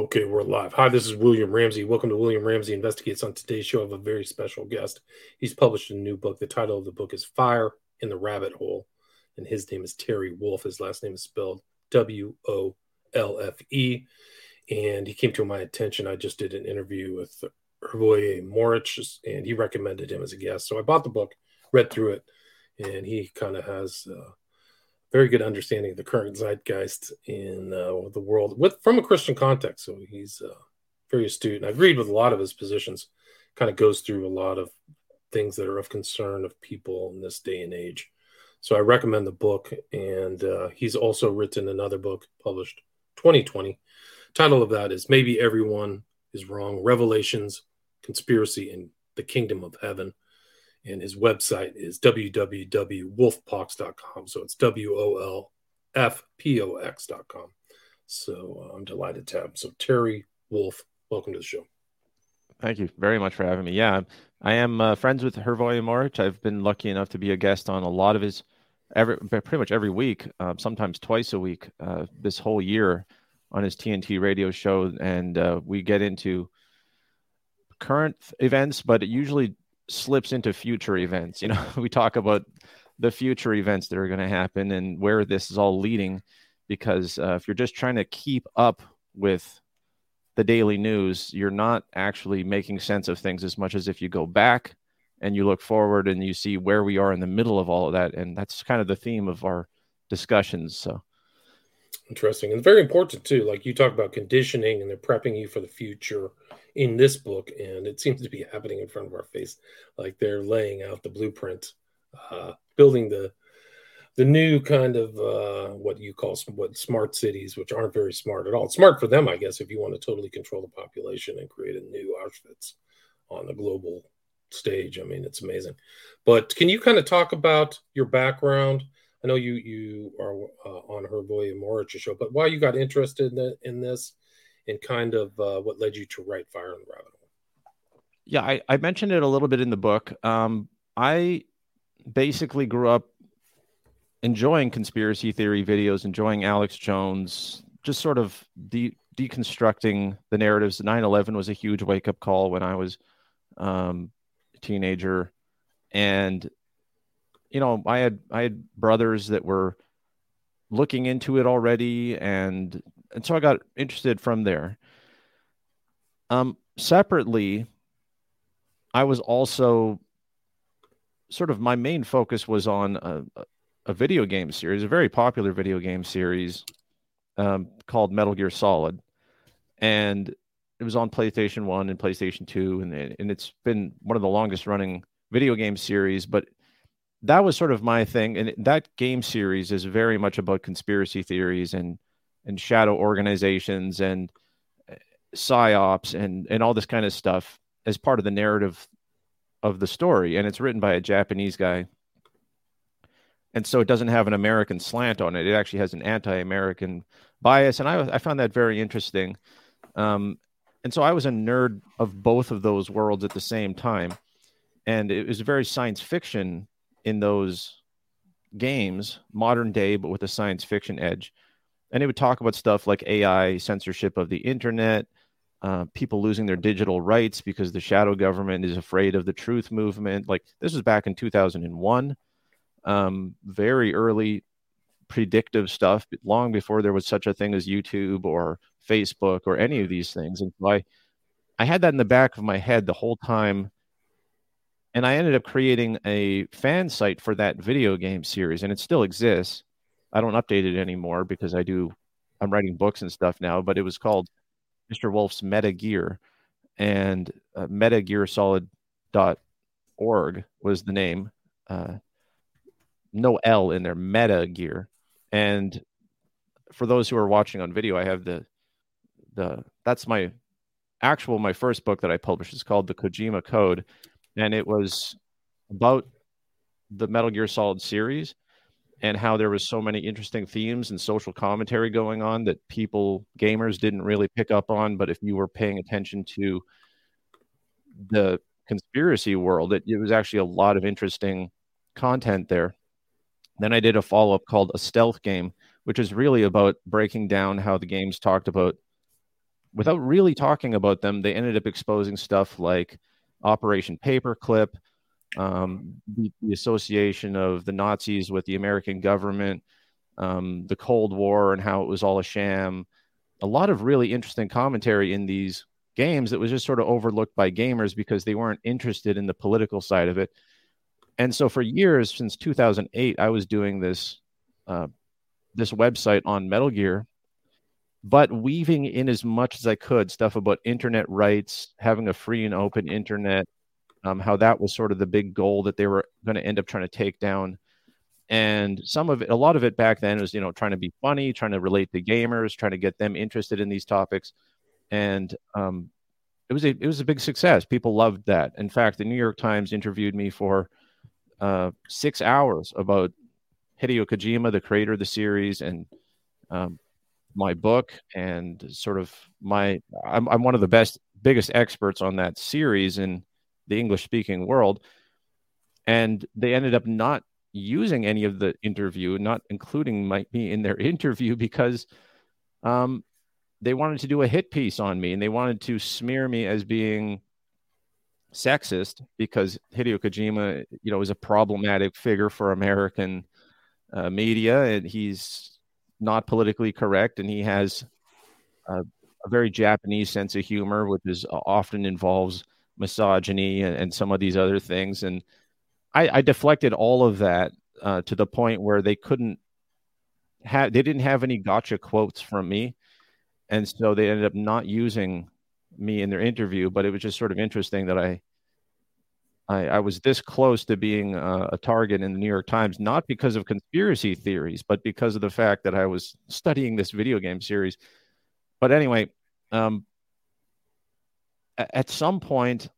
Okay, we're live. Hi, this is William Ramsey. Welcome to William Ramsey Investigates. On today's show, I have a very special guest. He's published a new book. The title of the book is Fire in the Rabbit Hole, and his name is Terry Wolfe. His last name is spelled W O L F E. And he came to my attention. I just did an interview with Hrvoje Morić, and he recommended him as a guest. So I bought the book, read through it, and he kind of has uh, very good understanding of the current zeitgeist in uh, the world with from a Christian context. So he's uh, very astute, and I agreed with a lot of his positions. Kind of goes through a lot of things that are of concern of people in this day and age. So I recommend the book, and uh, he's also written another book published 2020. Title of that is "Maybe Everyone Is Wrong: Revelations, Conspiracy, and the Kingdom of Heaven." And his website is www.wolfpox.com. So it's W O L F P O X.com. So uh, I'm delighted to have. So Terry Wolfe, welcome to the show. Thank you very much for having me. Yeah, I am uh, friends with Hrvoje Morić. I've been lucky enough to be a guest on a lot of his, every pretty much every week, uh, sometimes twice a week, uh, this whole year on his TNT radio show, and uh, we get into current events, but usually slips into future events. You know, we talk about the future events that are going to happen and where this is all leading. Because uh, if you're just trying to keep up with the daily news, you're not actually making sense of things as much as if you go back and you look forward and you see where we are in the middle of all of that. And that's kind of the theme of our discussions. So interesting and very important too. Like you talk about conditioning and they're prepping you for the future in this book, and it seems to be happening in front of our face. Like they're laying out the blueprint, uh, building the the new kind of uh, what you call what smart cities, which aren't very smart at all. It's smart for them, I guess, if you want to totally control the population and create a new Auschwitz on the global stage. I mean, it's amazing. But can you kind of talk about your background? I know you you are uh, on Hrvoje Morić show, but why you got interested in, the, in this and kind of uh, what led you to write Fire in the Rabbit Hole. Yeah, I, I mentioned it a little bit in the book. Um, I basically grew up enjoying conspiracy theory videos, enjoying Alex Jones, just sort of de- deconstructing the narratives. 9 11 was a huge wake up call when I was um, a teenager. And, you know, I had, I had brothers that were looking into it already and and so I got interested from there. Um, separately, I was also sort of my main focus was on a, a video game series, a very popular video game series um, called Metal Gear Solid, and it was on PlayStation One and PlayStation Two, and and it's been one of the longest running video game series. But that was sort of my thing, and that game series is very much about conspiracy theories and and shadow organizations and uh, psyops and and all this kind of stuff as part of the narrative of the story and it's written by a japanese guy. And so it doesn't have an american slant on it. It actually has an anti-american bias and i, I found that very interesting. Um, and so i was a nerd of both of those worlds at the same time and it was very science fiction in those games modern day but with a science fiction edge and it would talk about stuff like AI, censorship of the internet, uh, people losing their digital rights because the shadow government is afraid of the truth movement. Like this was back in 2001, um, very early predictive stuff, long before there was such a thing as YouTube or Facebook or any of these things. And so I, I had that in the back of my head the whole time. And I ended up creating a fan site for that video game series, and it still exists. I don't update it anymore because I do. I'm writing books and stuff now, but it was called Mr. Wolf's Meta Gear, and uh, MetaGearSolid.org was the name. Uh, no L in there. Meta Gear, and for those who are watching on video, I have the the that's my actual my first book that I published. It's called the Kojima Code, and it was about the Metal Gear Solid series and how there was so many interesting themes and social commentary going on that people gamers didn't really pick up on. But if you were paying attention to the conspiracy world it, it was actually a lot of interesting content there. Then i did a follow-up called a stealth game which is really about breaking down how the games talked about without really talking about them, they ended up exposing stuff like Operation Paperclip, um, the, the, association of the Nazis with the American government, um, the Cold War, and how it was all a sham. A lot of really interesting commentary in these games that was just sort of overlooked by gamers because they weren't interested in the political side of it. And so for years, since 2008, I was doing this uh, this website on Metal Gear, but weaving in as much as I could stuff about internet rights, having a free and open internet, um, how that was sort of the big goal that they were going to end up trying to take down. And some of it, a lot of it back then was, you know, trying to be funny, trying to relate to gamers, trying to get them interested in these topics. And um, it was a it was a big success. People loved that. In fact, the New York Times interviewed me for uh, six hours about Hideo Kojima, the creator of the series, and um, my book, and sort of my I'm, I'm one of the best, biggest experts on that series in the English speaking world. And they ended up not using any of the interview, not including my, me in their interview because um, they wanted to do a hit piece on me and they wanted to smear me as being sexist because Hideo Kojima, you know, is a problematic figure for American uh, media, and he's not politically correct, and he has a, a, very Japanese sense of humor, which is uh, often involves misogyny and, and some of these other things. And I, I deflected all of that uh, to the point where they couldn't have, they didn't have any gotcha quotes from me, and so they ended up not using me in their interview. But it was just sort of interesting that I I, I was this close to being a, a target in the New York Times, not because of conspiracy theories, but because of the fact that I was studying this video game series. But anyway, um, at some point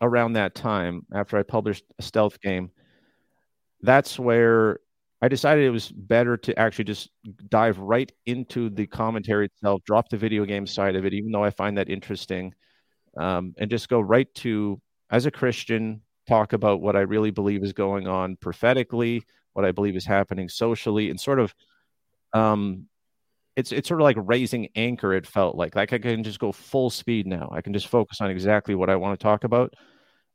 around that time, after I published a stealth game, that's where I decided it was better to actually just dive right into the commentary itself, drop the video game side of it, even though I find that interesting, um, and just go right to as a Christian, talk about what I really believe is going on prophetically, what I believe is happening socially, and sort of um it's it's sort of like raising anchor, it felt like. Like I can just go full speed now. I can just focus on exactly what I want to talk about.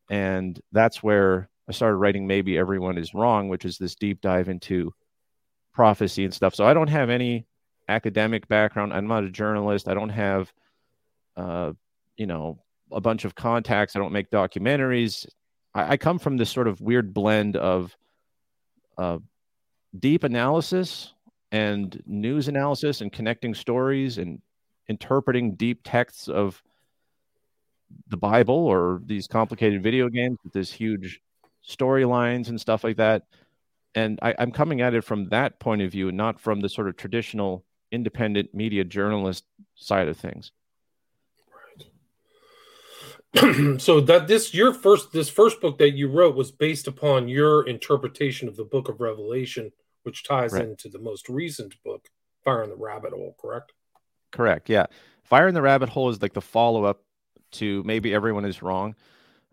And that's where I started writing Maybe Everyone is Wrong, which is this deep dive into prophecy and stuff. So I don't have any academic background. I'm not a journalist. I don't have uh, you know, a bunch of contacts. I don't make documentaries. I, I come from this sort of weird blend of uh, deep analysis and news analysis and connecting stories and interpreting deep texts of the Bible or these complicated video games with these huge storylines and stuff like that. And I, am coming at it from that point of view, not from the sort of traditional independent media journalist side of things. so that this your first this first book that you wrote was based upon your interpretation of the book of revelation which ties right. into the most recent book fire in the rabbit hole correct? Correct yeah. Fire in the rabbit hole is like the follow-up to maybe everyone is wrong.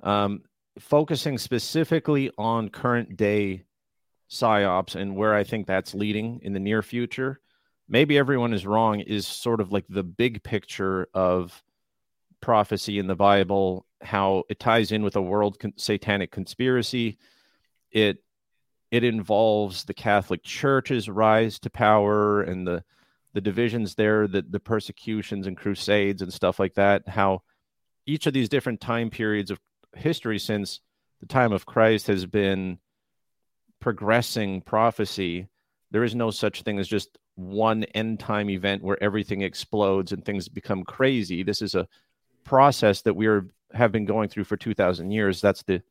Um, focusing specifically on current day psyops and where i think that's leading in the near future maybe everyone is wrong is sort of like the big picture of prophecy in the Bible, how it ties in with a world con- satanic conspiracy. It it involves the Catholic Church's rise to power and the the divisions there, the the persecutions and crusades and stuff like that. How each of these different time periods of history since the time of Christ has been progressing prophecy. There is no such thing as just one end time event where everything explodes and things become crazy. This is a process that we are have been going through for 2000 years that's the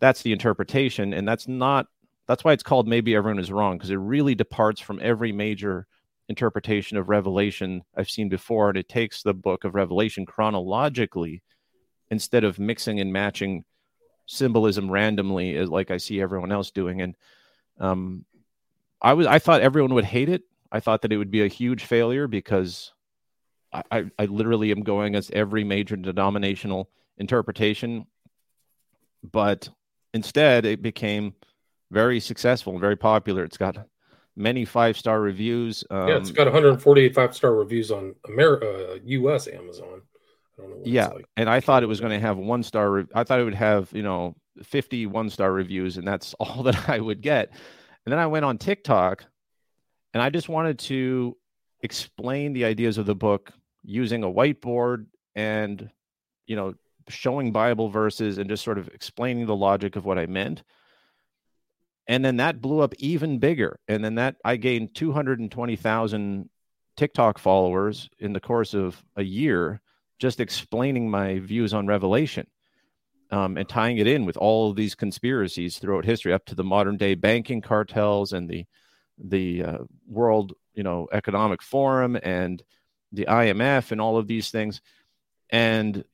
that's the interpretation. And that's not that's why it's called maybe everyone is wrong because it really departs from every major interpretation of revelation i've seen before. And it takes the book of revelation chronologically instead of mixing and matching symbolism randomly as like i see everyone else doing. And um i was i thought everyone would hate it. I thought that it would be a huge failure because I, I literally am going as every major denominational interpretation, but instead it became very successful and very popular. It's got many five star reviews. Um, yeah, it's um, got 148 five star reviews on America, uh, U.S. Amazon. yeah, like. and I thought it was going to have one star. Re- I thought it would have you know 50 one star reviews, and that's all that I would get. And then I went on TikTok, and I just wanted to explain the ideas of the book using a whiteboard and you know showing Bible verses and just sort of explaining the logic of what I meant. And then that blew up even bigger. And then that i gained 220000 tiktok followers in the course of a year just explaining my views on revelation um, and tying it in with all of these conspiracies throughout history up to the modern day banking cartels and the the uh, world you know economic forum and the imf and all of these things and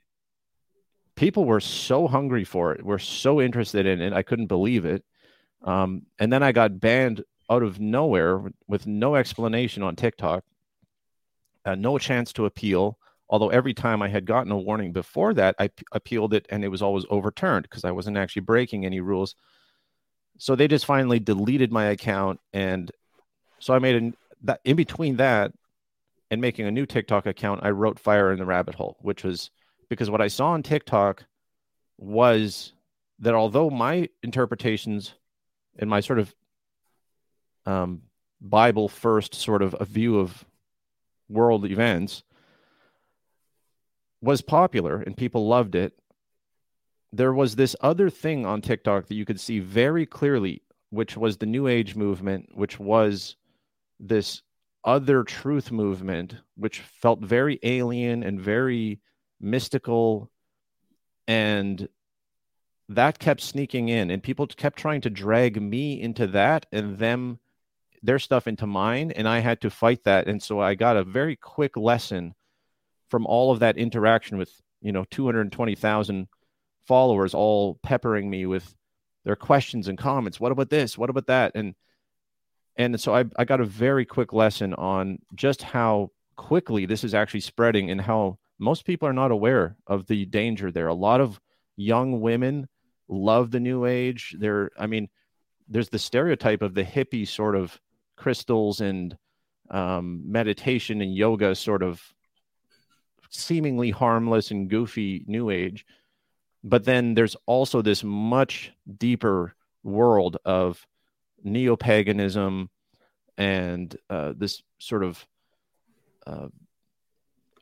people were so hungry for it were so interested in it i couldn't believe it um, and then I got banned out of nowhere with no explanation on TikTok, uh, no chance to appeal. Although every time I had gotten a warning before that, I p- appealed it and it was always overturned because I wasn't actually breaking any rules. So they just finally deleted my account. And so I made a, that in between that and making a new TikTok account, I wrote Fire in the Rabbit Hole, which was because what I saw on TikTok was that although my interpretations and my sort of um, Bible first sort of a view of world events was popular and people loved it. There was this other thing on TikTok that you could see very clearly, which was the New Age movement, which was this other truth movement, which felt very alien and very mystical. And that kept sneaking in and people kept trying to drag me into that and them their stuff into mine and i had to fight that. And so i got a very quick lesson from all of that interaction with you know 220000 followers all peppering me with their questions and comments. What about this? What about that? And and so I, I got a very quick lesson on just how quickly this is actually spreading and how most people are not aware of the danger there a lot of young women love the new age. There, I mean, there's the stereotype of the hippie sort of crystals and um, meditation and yoga sort of seemingly harmless and goofy new age. But then there's also this much deeper world of neo paganism and uh, this sort of uh,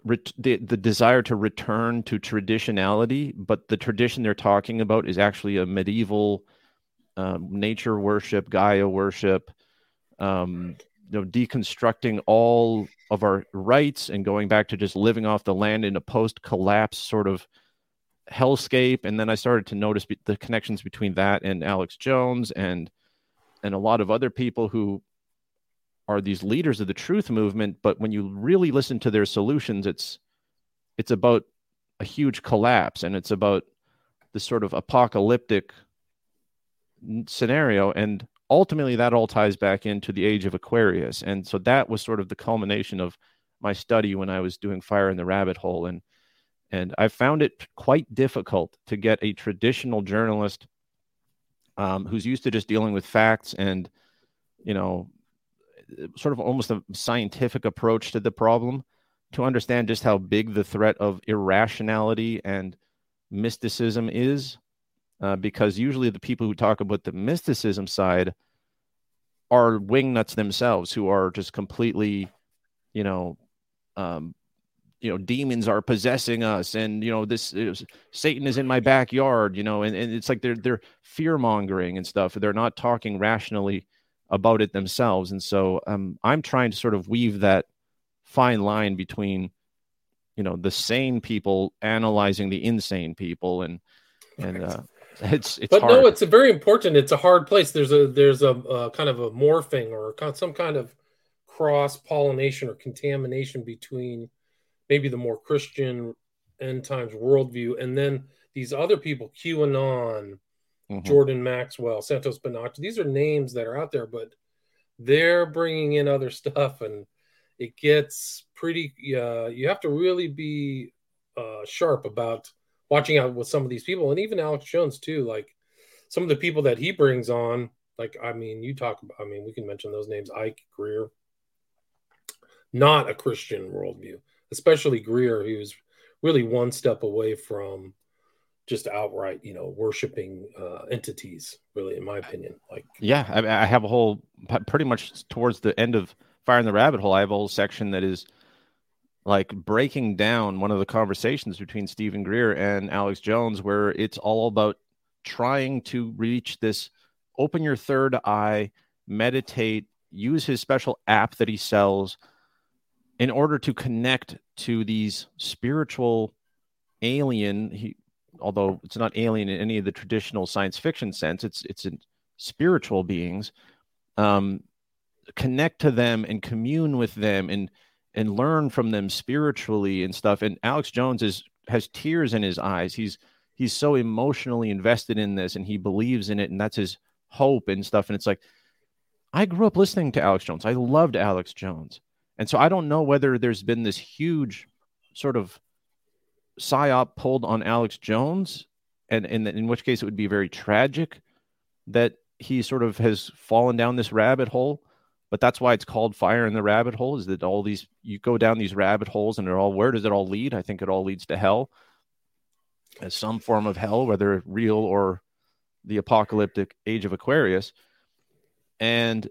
ret- the, the desire to return to traditionality, but the tradition they're talking about is actually a medieval um, nature worship, Gaia worship, um, you know, deconstructing all of our rights and going back to just living off the land in a post-collapse sort of hellscape. And then I started to notice be- the connections between that and Alex Jones and and a lot of other people who are these leaders of the truth movement but when you really listen to their solutions it's it's about a huge collapse and it's about this sort of apocalyptic scenario. And ultimately that all ties back into the age of aquarius. And so that was sort of the culmination of my study when i was doing fire in the rabbit hole. And and i found it quite difficult to get a traditional journalist um, who's used to just dealing with facts and you know sort of almost a scientific approach to the problem to understand just how big the threat of irrationality and mysticism is. Uh, because usually the people who talk about the mysticism side are wingnuts themselves who are just completely, you know, um, you know, demons are possessing us, and you know, this is, Satan is in my backyard, you know, and, and it's like they're they're fear mongering and stuff. They're not talking rationally about it themselves. And so um, I'm trying to sort of weave that fine line between, you know, the sane people analyzing the insane people, and and uh, it's it's. But hard. no, it's a very important. It's a hard place. There's a there's a, a kind of a morphing or some kind of cross pollination or contamination between maybe the more Christian end times worldview and then these other people, QAnon, mm-hmm. Jordan Maxwell, Santos Bonacci. These are names that are out there, but they're bringing in other stuff, and it gets pretty. Uh, you have to really be uh, sharp about watching out with some of these people, and even Alex Jones too. Like some of the people that he brings on, Like, I mean, you talk about, I mean, we can mention those names Icke, Greer. Not a Christian worldview, especially Greer, who's really one step away from just outright, you know, worshiping uh, entities. Really, in my opinion, like yeah, I, I have a whole pretty much towards the end of Fire in the Rabbit Hole. I have a whole section that is like breaking down one of the conversations between Steven Greer and Alex Jones, where it's all about trying to reach this open your third eye, meditate, use his special app that he sells in order to connect to these spiritual alien he although it's not alien in any of the traditional science fiction sense it's it's spiritual beings um connect to them and commune with them and and learn from them spiritually and stuff. And alex jones is has tears in his eyes. He's he's so emotionally invested in this and he believes in it and that's his hope and stuff. And it's like i grew up listening to alex jones. I loved alex jones and so I don't know whether there's been this huge sort of psyop pulled on Alex Jones, and, and in which case it would be very tragic that he sort of has fallen down this rabbit hole. But that's why it's called fire in the rabbit hole, is that all these you go down these rabbit holes and they're all where does it all lead? I think it all leads to hell. As some form of hell, whether real or the apocalyptic age of Aquarius. And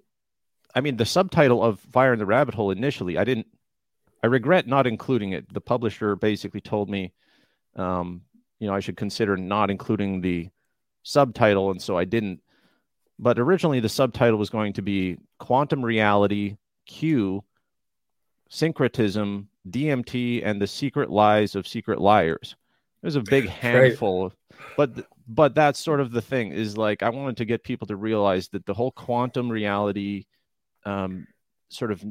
I mean, the subtitle of Fire in the Rabbit Hole initially, I didn't, I regret not including it. The publisher basically told me, um, you know, I should consider not including the subtitle, and so I didn't. But originally, the subtitle was going to be Quantum Reality, Q, Syncretism, DMT, and the Secret Lies of Secret Liars. There's a big handful, right. but but that's sort of the thing. Is like I wanted to get people to realize that the whole quantum reality um, sort of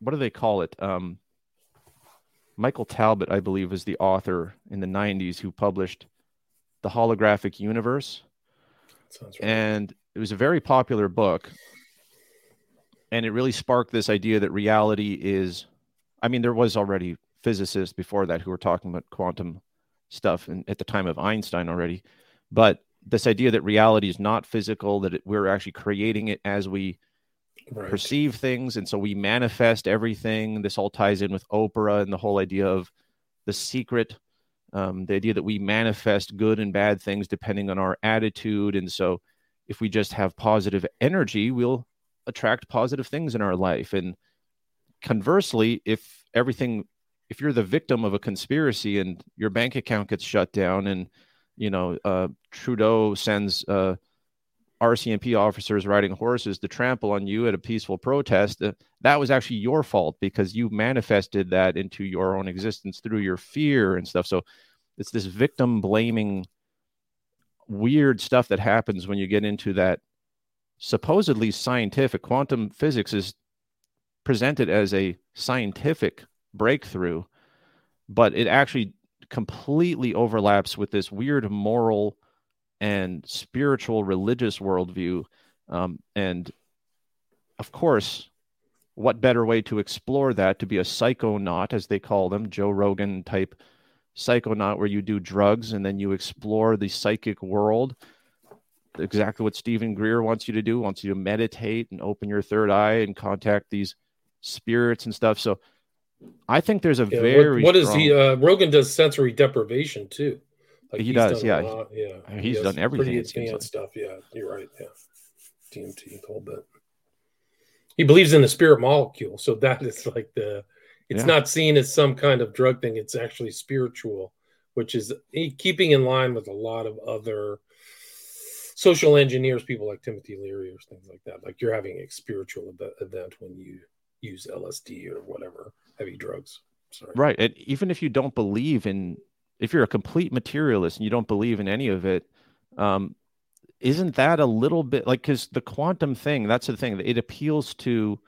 what do they call it? Um, Michael Talbot, I believe, was the author in the 90s who published The Holographic Universe. Right. And it was a very popular book. And it really sparked this idea that reality is, I mean, there was already physicists before that who were talking about quantum stuff and at the time of Einstein already. But this idea that reality is not physical, that it, we're actually creating it as we right. perceive things and so we manifest everything this all ties in with oprah and the whole idea of the secret um, the idea that we manifest good and bad things depending on our attitude and so if we just have positive energy we'll attract positive things in our life and conversely if everything if you're the victim of a conspiracy and your bank account gets shut down and you know uh, trudeau sends uh, RCMP officers riding horses to trample on you at a peaceful protest, uh, that was actually your fault because you manifested that into your own existence through your fear and stuff. So it's this victim blaming weird stuff that happens when you get into that supposedly scientific quantum physics is presented as a scientific breakthrough, but it actually completely overlaps with this weird moral and spiritual religious worldview. Um, and of course, what better way to explore that to be a psychonaut, as they call them, Joe Rogan type psychonaut, where you do drugs and then you explore the psychic world. Exactly what Steven Greer wants you to do, wants you to meditate and open your third eye and contact these spirits and stuff. So I think there's a yeah, very what, what is he? Uh, Rogan does sensory deprivation too. Like he does, yeah. yeah. He's he done everything. Pretty advanced like. stuff. Yeah, you're right. Yeah, DMT, a whole bit. He believes in the spirit molecule, so that is like the. It's yeah. not seen as some kind of drug thing. It's actually spiritual, which is keeping in line with a lot of other social engineers, people like Timothy Leary or things like that. Like you're having a spiritual event when you use LSD or whatever heavy drugs. Sorry. Right, and even if you don't believe in if you're a complete materialist and you don't believe in any of it, um, isn't that a little bit like because the quantum thing? That's the thing. It appeals to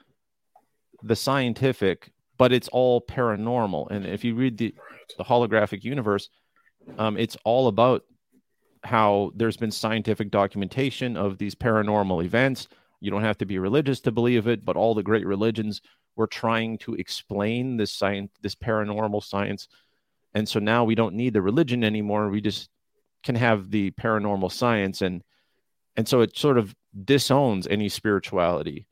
the scientific, but it's all paranormal. And if you read the the holographic universe, um, it's all about how there's been scientific documentation of these paranormal events. You don't have to be religious to believe it, but all the great religions were trying to explain this science, this paranormal science and so now we don't need the religion anymore we just can have the paranormal science and and so it sort of disowns any spirituality,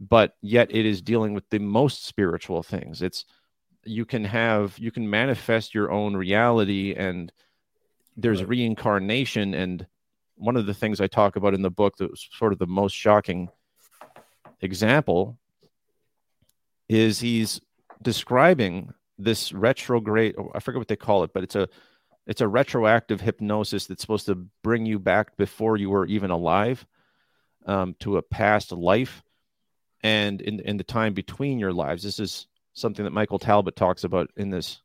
but yet it is dealing with the most spiritual things. It's you can have you can manifest your own reality and there's right. reincarnation and one of the things I talk about in the book that was sort of the most shocking example is he's describing this retrograde I forget what they call it but it's a it's a retroactive hypnosis that's supposed to bring you back before you were even alive um, to a past life and in, in the time between your lives. This is something that michael talbot talks about in this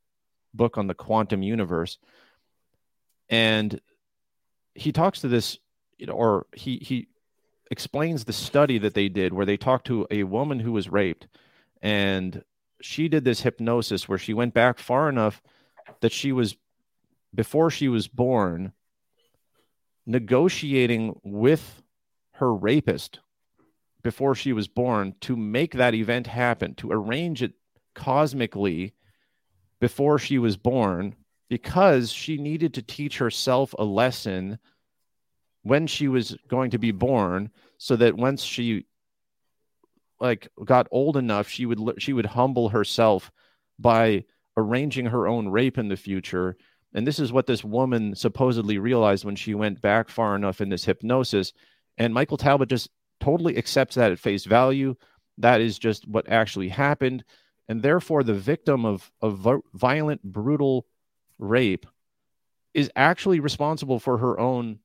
book on the quantum universe. And he talks to this you know or he he explains the study that they did where they talked to a woman who was raped and she did this hypnosis where she went back far enough that she was before she was born negotiating with her rapist before she was born to make that event happen to arrange it cosmically before she was born because she needed to teach herself a lesson when she was going to be born so that once she like got old enough she would she would humble herself by arranging her own rape in the future. And this is what this woman supposedly realized when she went back far enough in this hypnosis. And michael talbot just totally accepts that at face value. That is just what actually happened. And therefore the victim of of violent brutal rape is actually responsible for her own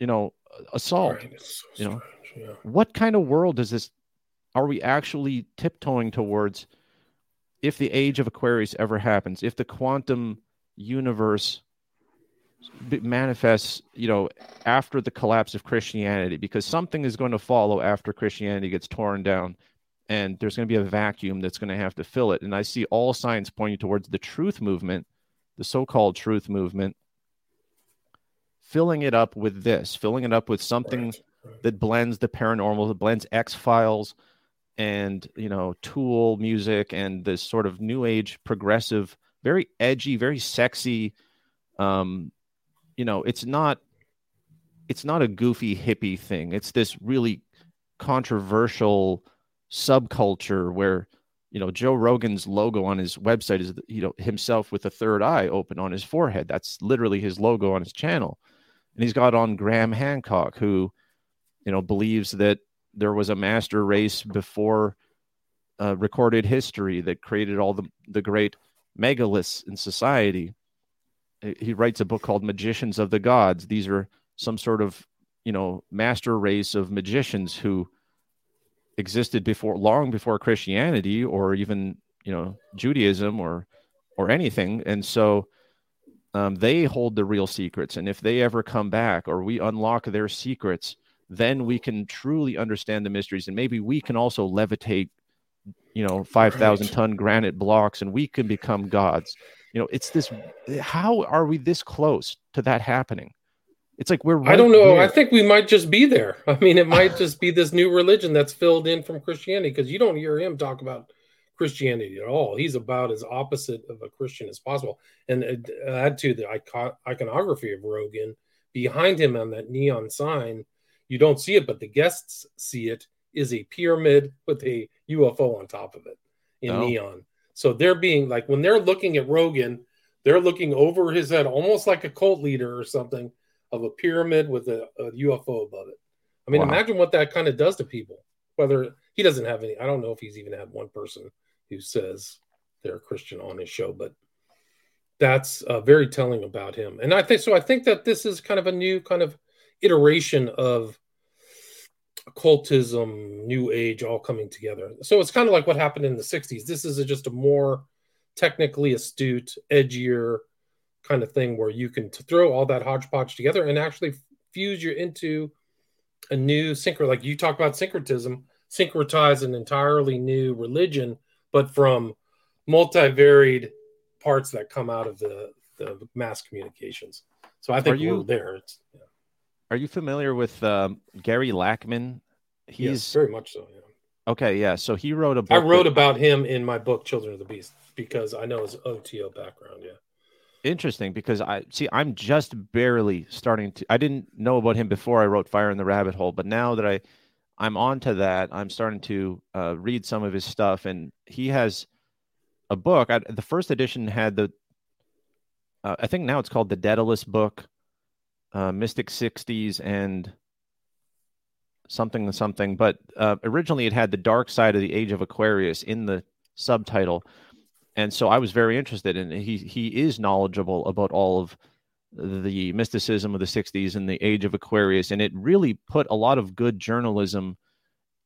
you know assault. Right. so you know? yeah. what kind of world does this are we actually tiptoeing towards if the age of aquarius ever happens if the quantum universe manifests you know after the collapse of christianity? Because something is going to follow after christianity gets torn down and there's going to be a vacuum that's going to have to fill it. And i see all signs pointing towards the truth movement the so-called truth movement filling it up with this filling it up with something that blends the paranormal that blends x files and you know tool music and this sort of new age progressive very edgy very sexy um you know it's not it's not a goofy hippie thing. It's this really controversial subculture where you know joe rogan's logo on his website is you know himself with a third eye open on his forehead. That's literally his logo on his channel. And he's got on graham hancock who you know believes that there was a master race before uh, recorded history that created all the the great megaliths in society. He writes a book called magicians of the gods. These are some sort of you know master race of magicians who existed before long before Christianity or even you know Judaism or or anything, and so um, they hold the real secrets. And if they ever come back or we unlock their secrets, then we can truly understand the mysteries, and maybe we can also levitate, you know, five thousand right. ton granite blocks, and we can become gods. You know, it's this. How are we this close to that happening? It's like we're. Right I don't know. There. I think we might just be there. I mean, it might just be this new religion that's filled in from Christianity because you don't hear him talk about Christianity at all. He's about as opposite of a Christian as possible. And uh, add to the iconography of Rogan behind him on that neon sign, you don't see it, but the guests see it. Is a pyramid with a UFO on top of it in oh. neon. So they're being like when they're looking at Rogan, they're looking over his head, almost like a cult leader or something of a pyramid with a, a UFO above it. I mean, wow. imagine what that kind of does to people. Whether he doesn't have any, I don't know if he's even had one person who says they're a Christian on his show, but that's uh, very telling about him. And I think so. I think that this is kind of a new kind of iteration of occultism, New Age, all coming together. So it's kind of like what happened in the '60s. This is a, just a more technically astute, edgier, kind of thing where you can throw all that hodgepodge together and actually fuse you into a new synchro like you talk about syncretism syncretize an entirely new religion but from multivaried parts that come out of the, the mass communications so i think are you, we're there yeah. Are you familiar with um, gary lachman he's yes, very much so yeah. Okay yeah so he wrote a book i wrote that... about him in my book children of the beast because i know his oto background yeah. Interesting because I see I'm just barely starting to I didn't know about him before I wrote Fire in the Rabbit Hole, but now that I I'm on to that, I'm starting to uh, read some of his stuff and he has a book. I, the first edition had the uh, I think now it's called the Dedalus book, uh, Mystic 60s and something something, but uh, originally it had the dark side of the age of Aquarius in the subtitle and so I was very interested in he he is knowledgeable about all of the mysticism of the 60s and the age of Aquarius and it really put a lot of good journalism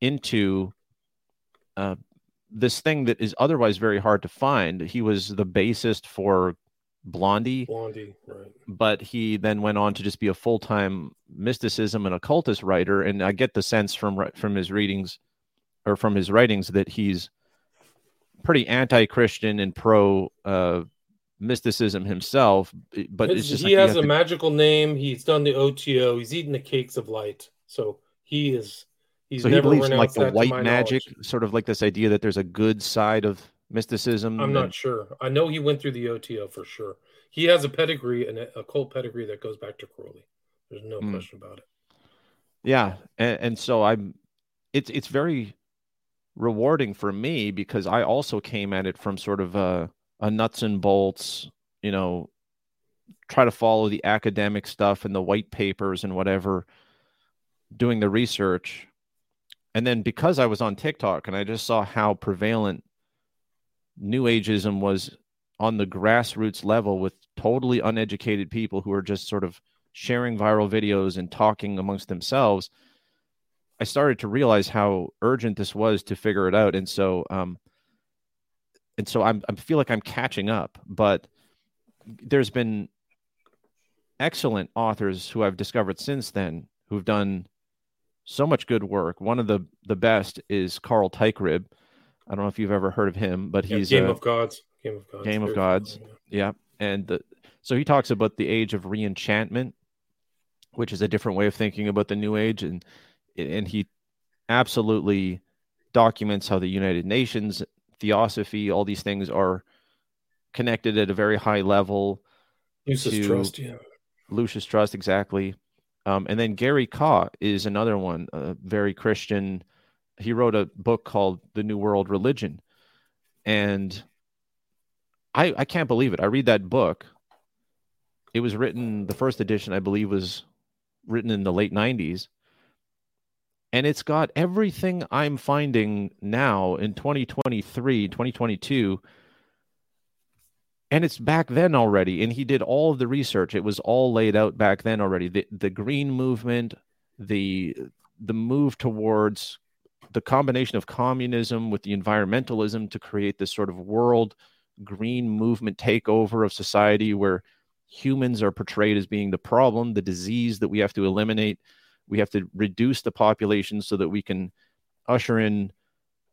into uh, this thing that is otherwise very hard to find. He was the bassist for Blondie. Blondie, right. But he then went on to just be a full-time mysticism and occultist writer and I get the sense from from his readings or from his writings that he's pretty anti-Christian and pro uh, mysticism himself. But it's, it's just he like has a to... magical name. He's done the OTO. He's eaten the cakes of light. So he is. He's so he believes in like the white magic, knowledge. sort of like this idea that there's a good side of mysticism. I'm not sure. I know he went through the OTO for sure. He has a pedigree, and a cult pedigree that goes back to Crowley. There's no mm. question about it. Yeah, and, and so I'm. It's it's very rewarding for me because I also came at it from sort of a, a nuts and bolts, you know, try to follow the academic stuff and the white papers and whatever, doing the research. And then because I was on TikTok and I just saw how prevalent New Ageism was on the grassroots level with totally uneducated people who are just sort of sharing viral videos and talking amongst themselves – I started to realize how urgent this was to figure it out, and so um, and so I'm I feel like I'm catching up, but there's been excellent authors who I've discovered since then who've done so much good work. One of the the best is Carl Teichrib. I don't know if you've ever heard of him, but he's Game a, of Gods. Game of Gods. Game of Gods. Yeah. yeah. And the, so he talks about the age of reenchantment, which is a different way of thinking about the new age. And and he absolutely documents how the United Nations theosophy, all these things are connected at a very high level. Lucis Trust, yeah. Lucis Trust, exactly. Um, and then Gary Kah is another one, a very Christian. He wrote a book called The New World Religion. And I, I can't believe it. I read that book. It was written, the first edition, I believe, was written in the late 90s and it's got everything I'm finding now in 2023, 2022 and it's back then already and he did all of the research it was all laid out back then already the the green movement the the move towards the combination of communism with the environmentalism to create this sort of world green movement takeover of society where humans are portrayed as being the problem the disease that we have to eliminate we have to reduce the population so that we can usher in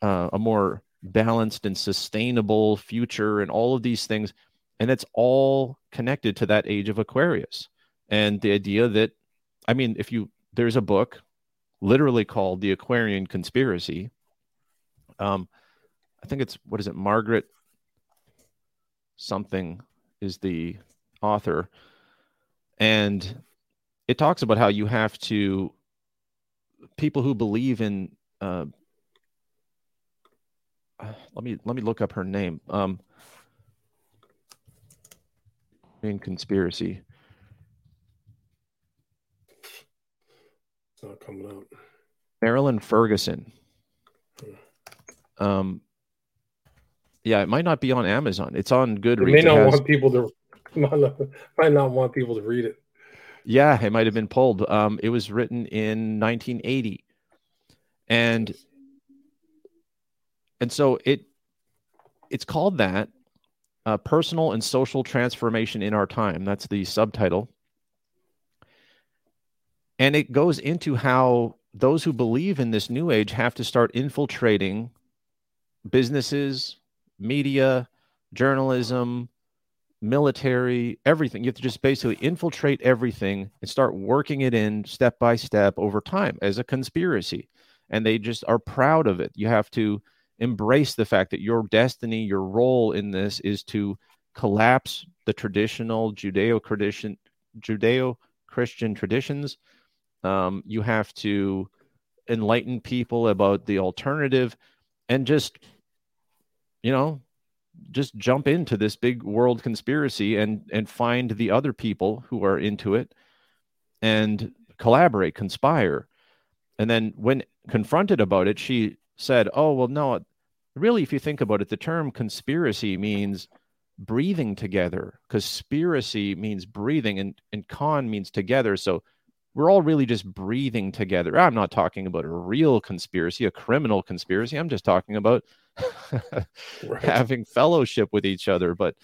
uh, a more balanced and sustainable future and all of these things. And it's all connected to that age of Aquarius. And the idea that, I mean, if you, there's a book literally called The Aquarian Conspiracy. Um, I think it's, what is it, Margaret something is the author. And it talks about how you have to people who believe in uh, let me let me look up her name um in conspiracy it's not coming out. Marilyn ferguson. Hmm. um yeah it might not be on amazon. It's on goodreads. It may not has... want people to might not want people to read it. Yeah, it might have been pulled. Um, it was written in 1980, and and so it it's called that uh, personal and social transformation in our time. That's the subtitle, and it goes into how those who believe in this new age have to start infiltrating businesses, media, journalism, military, everything. You have to just basically infiltrate everything and start working it in step by step over time as a conspiracy. And they just are proud of it. You have to embrace the fact that your destiny, your role in this is to collapse the traditional Judeo-Christian Judeo-Christian traditions. Um, you have to enlighten people about the alternative and just you know just jump into this big world conspiracy and and find the other people who are into it and collaborate conspire. And then when confronted about it she said oh well no really if you think about it the term conspiracy means breathing together. Conspiracy means breathing and and con means together. So we're all really just breathing together. I'm not talking about a real conspiracy, a criminal conspiracy. I'm just talking about right. having fellowship with each other. But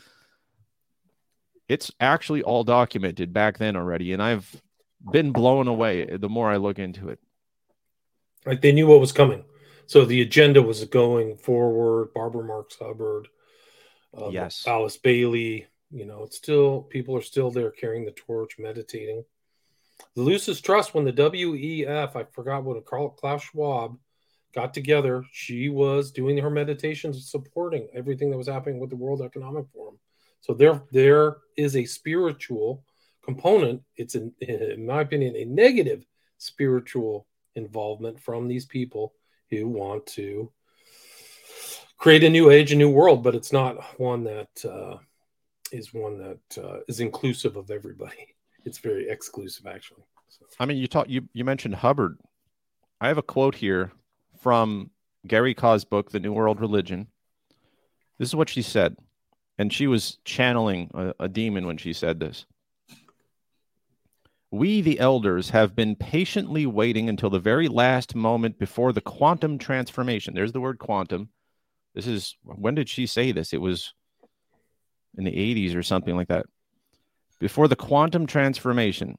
it's actually all documented back then already. And I've been blown away the more I look into it. Like they knew what was coming. So the agenda was going forward. Barbara Marx Hubbard, um, yes, Alice Bailey. You know, it's still people are still there carrying the torch, meditating. The Lucis Trust, when the WEF, I forgot what it called, Klaus Schwab, got together, she was doing her meditations, supporting everything that was happening with the World Economic Forum. So there, there is a spiritual component. It's, in, in my opinion, a negative spiritual involvement from these people who want to create a new age, a new world, but it's not one that uh, is one that uh, is inclusive of everybody it's very exclusive actually. So. I mean, you talked you you mentioned Hubbard. I have a quote here from Gary Kah's book, The New World Religion. This is what she said, and she was channeling a, a demon when she said this. We, the elders, have been patiently waiting until the very last moment before the quantum transformation. There's the word quantum. This is when did she say this? It was in the 80s or something like that before the quantum transformation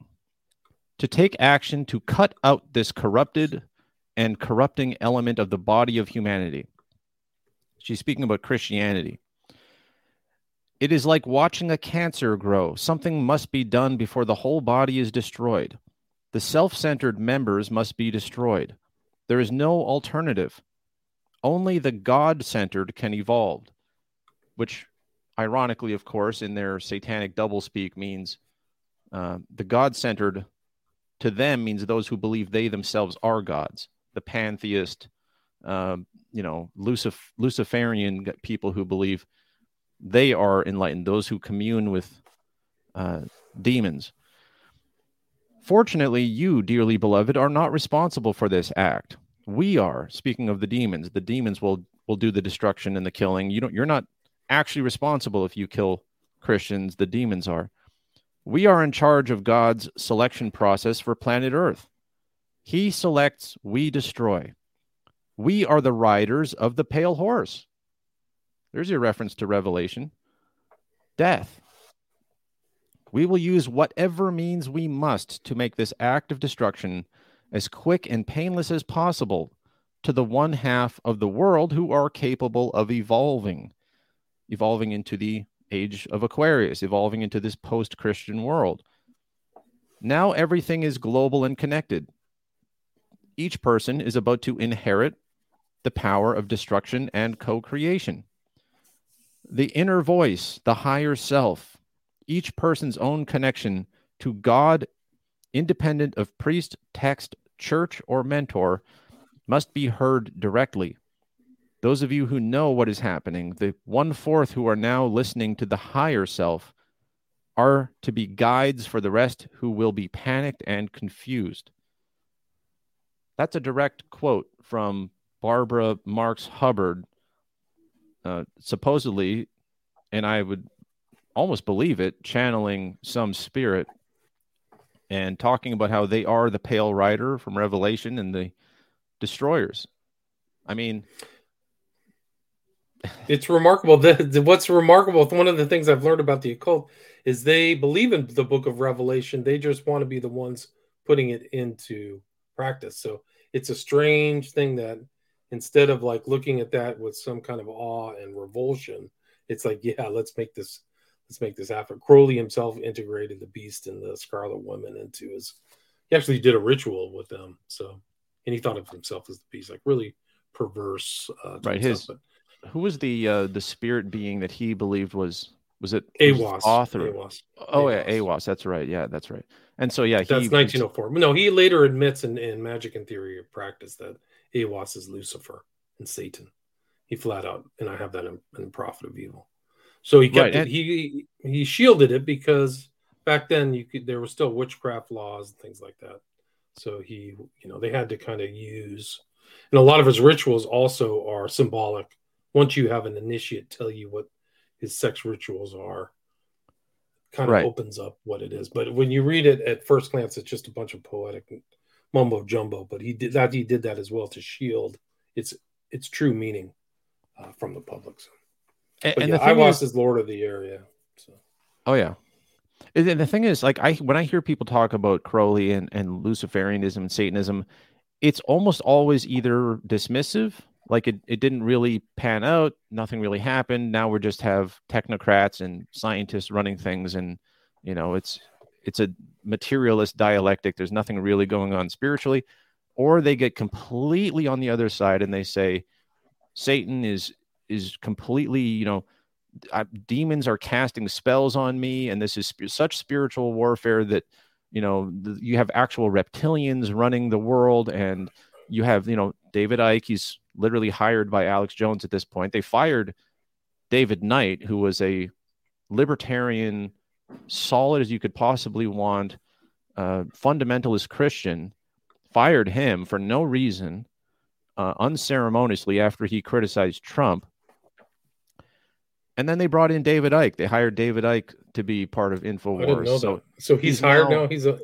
to take action to cut out this corrupted and corrupting element of the body of humanity. She's speaking about Christianity. It is like watching a cancer grow. Something must be done before the whole body is destroyed. The self centered members must be destroyed. There is no alternative. Only the God centered can evolve, which ironically, of course, in their satanic doublespeak means uh, the God centered to them means those who believe they themselves are gods, the pantheist, uh, you know, Lucif- Luciferian people who believe they are enlightened, those who commune with uh, demons. Fortunately, you, dearly beloved, are not responsible for this act. We are. Speaking of the demons, the demons will will do the destruction and the killing. You don't. You're not actually responsible if you kill Christians, the demons are. We are in charge of God's selection process for planet Earth. He selects, we destroy. We are the riders of the pale horse. There's your reference to Revelation. Death. We will use whatever means we must to make this act of destruction as quick and painless as possible to the one half of the world who are capable of evolving evolving into the age of Aquarius, evolving into this post Christian world. Now everything is global and connected. Each person is about to inherit the power of destruction and co creation. The inner voice, the higher self, each person's own connection to God, independent of priest, text, church, or mentor, must be heard directly those of you who know what is happening, the one fourth who are now listening to the higher self, are to be guides for the rest who will be panicked and confused. That's a direct quote from Barbara Marx Hubbard, uh, supposedly, and I would almost believe it, channeling some spirit and talking about how they are the pale rider from Revelation and the destroyers. I mean, it's remarkable. The, the, what's remarkable, one of the things I've learned about the occult is they believe in the book of Revelation. They just want to be the ones putting it into practice. So it's a strange thing that instead of like looking at that with some kind of awe and revulsion, it's like, yeah, let's make this let's make this happen. Crowley himself integrated the beast and the Scarlet Woman into his he actually did a ritual with them. So and he thought of himself as the beast, like really perverse uh, right his who was the uh, the spirit being that he believed was Was it Aiwass? Author. Aiwass. Oh yeah, Aiwass. That's right. Yeah, that's right. And so yeah, he that's 1904. No, he later admits in, in Magic and Theory of Practice that Aiwass is Lucifer and Satan. He flat out, and I have that in, in Prophet of Evil. So he kept right, it. And- he he shielded it because back then you could there were still witchcraft laws and things like that. So he, you know, they had to kind of use, and a lot of his rituals also are symbolic. Once you have an initiate tell you what his sex rituals are, kind of right. opens up what it is. But when you read it at first glance, it's just a bunch of poetic mumbo jumbo. But he did that. He did that as well to shield its its true meaning uh, from the public. So. And, but and yeah, the Aiwass is, is Lord of the area. So. Oh yeah, and the thing is, like I when I hear people talk about Crowley and, and Luciferianism and Satanism, it's almost always either dismissive, like it, it didn't really pan out, nothing really happened. Now we just have technocrats and scientists running things, and you know, it's it's a materialist dialectic. There's nothing really going on spiritually, or they get completely on the other side and they say Satan is is completely, you know, I, demons are casting spells on me, and this is sp- such spiritual warfare that you know the, you have actual reptilians running the world, and you have you know David Icke. He's literally hired by Alex Jones at this point. They fired David Knight, who was a libertarian, solid as you could possibly want, uh, fundamentalist Christian. Fired him for no reason, uh, unceremoniously after he criticized Trump and then they brought in David Icke. They hired David Icke to be part of Infowars. So, so he's, he's hired now, now. He's a.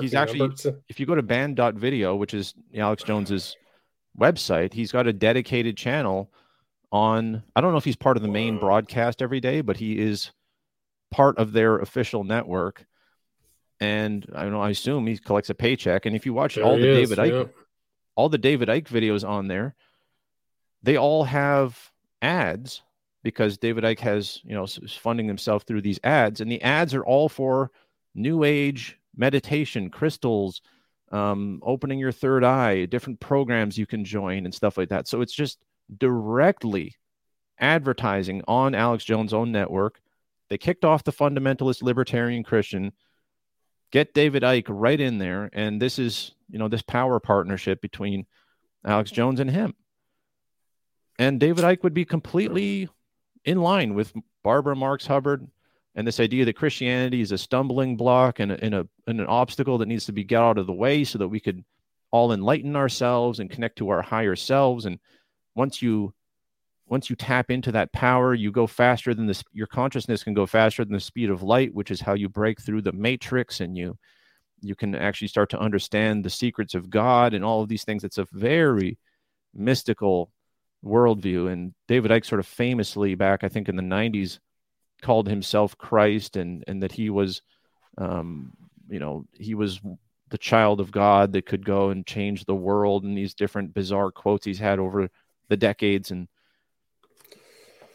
He's actually. So. If you go to banned.video, which is Alex Jones's website, he's got a dedicated channel on. I don't know if he's part of the main broadcast every day, but he is part of their official network. And I don't know. I assume he collects a paycheck. And if you watch there all the is, David yeah. all the David Icke videos on there, they all have ads because David Icke has, you know, is funding himself through these ads, and the ads are all for new age meditation, crystals, um, opening your third eye, different programs you can join, and stuff like that. So it's just directly advertising on Alex Jones' own network. They kicked off the fundamentalist libertarian Christian. Get David Icke right in there, and this is, you know, this power partnership between Alex Jones and him. And David Icke would be completely in line with Barbara Marx Hubbard and this idea that Christianity is a stumbling block and, and, a, and an obstacle that needs to be got out of the way so that we could all enlighten ourselves and connect to our higher selves. And once you once you tap into that power, you go faster than this. Your consciousness can go faster than the speed of light, which is how you break through the matrix, and you you can actually start to understand the secrets of God and all of these things. It's a very mystical worldview. And David Icke sort of famously back, I think in the 90s, called himself Christ and, and that he was, um, you know, he was the child of God that could go and change the world and these different bizarre quotes he's had over the decades. And